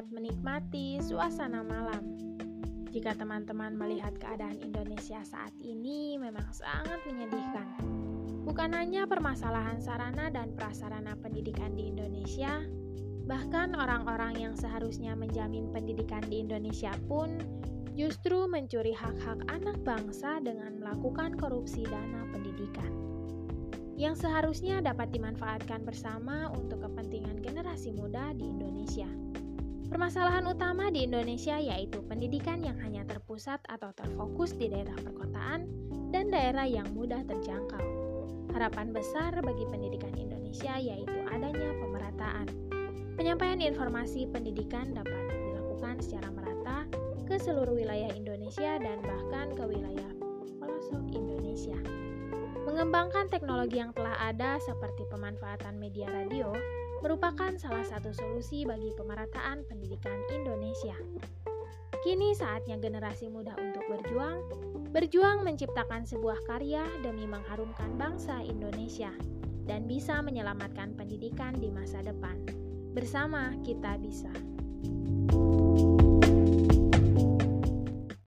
sangat menikmati suasana malam. Jika teman-teman melihat keadaan Indonesia saat ini memang sangat menyedihkan. Bukan hanya permasalahan sarana dan prasarana pendidikan di Indonesia, bahkan orang-orang yang seharusnya menjamin pendidikan di Indonesia pun justru mencuri hak-hak anak bangsa dengan melakukan korupsi dana pendidikan yang seharusnya dapat dimanfaatkan bersama untuk kepentingan generasi muda di Indonesia. Permasalahan utama di Indonesia yaitu pendidikan yang hanya terpusat atau terfokus di daerah perkotaan dan daerah yang mudah terjangkau. Harapan besar bagi pendidikan Indonesia yaitu adanya pemerataan. Penyampaian informasi pendidikan dapat dilakukan secara merata ke seluruh wilayah Indonesia dan bahkan ke wilayah pelosok Indonesia. Mengembangkan teknologi yang telah ada seperti pemanfaatan media radio merupakan salah satu solusi bagi pemerataan pendidikan Indonesia. Kini saatnya generasi muda untuk berjuang, berjuang menciptakan sebuah karya demi mengharumkan bangsa Indonesia dan bisa menyelamatkan pendidikan di masa depan. Bersama kita bisa. thank you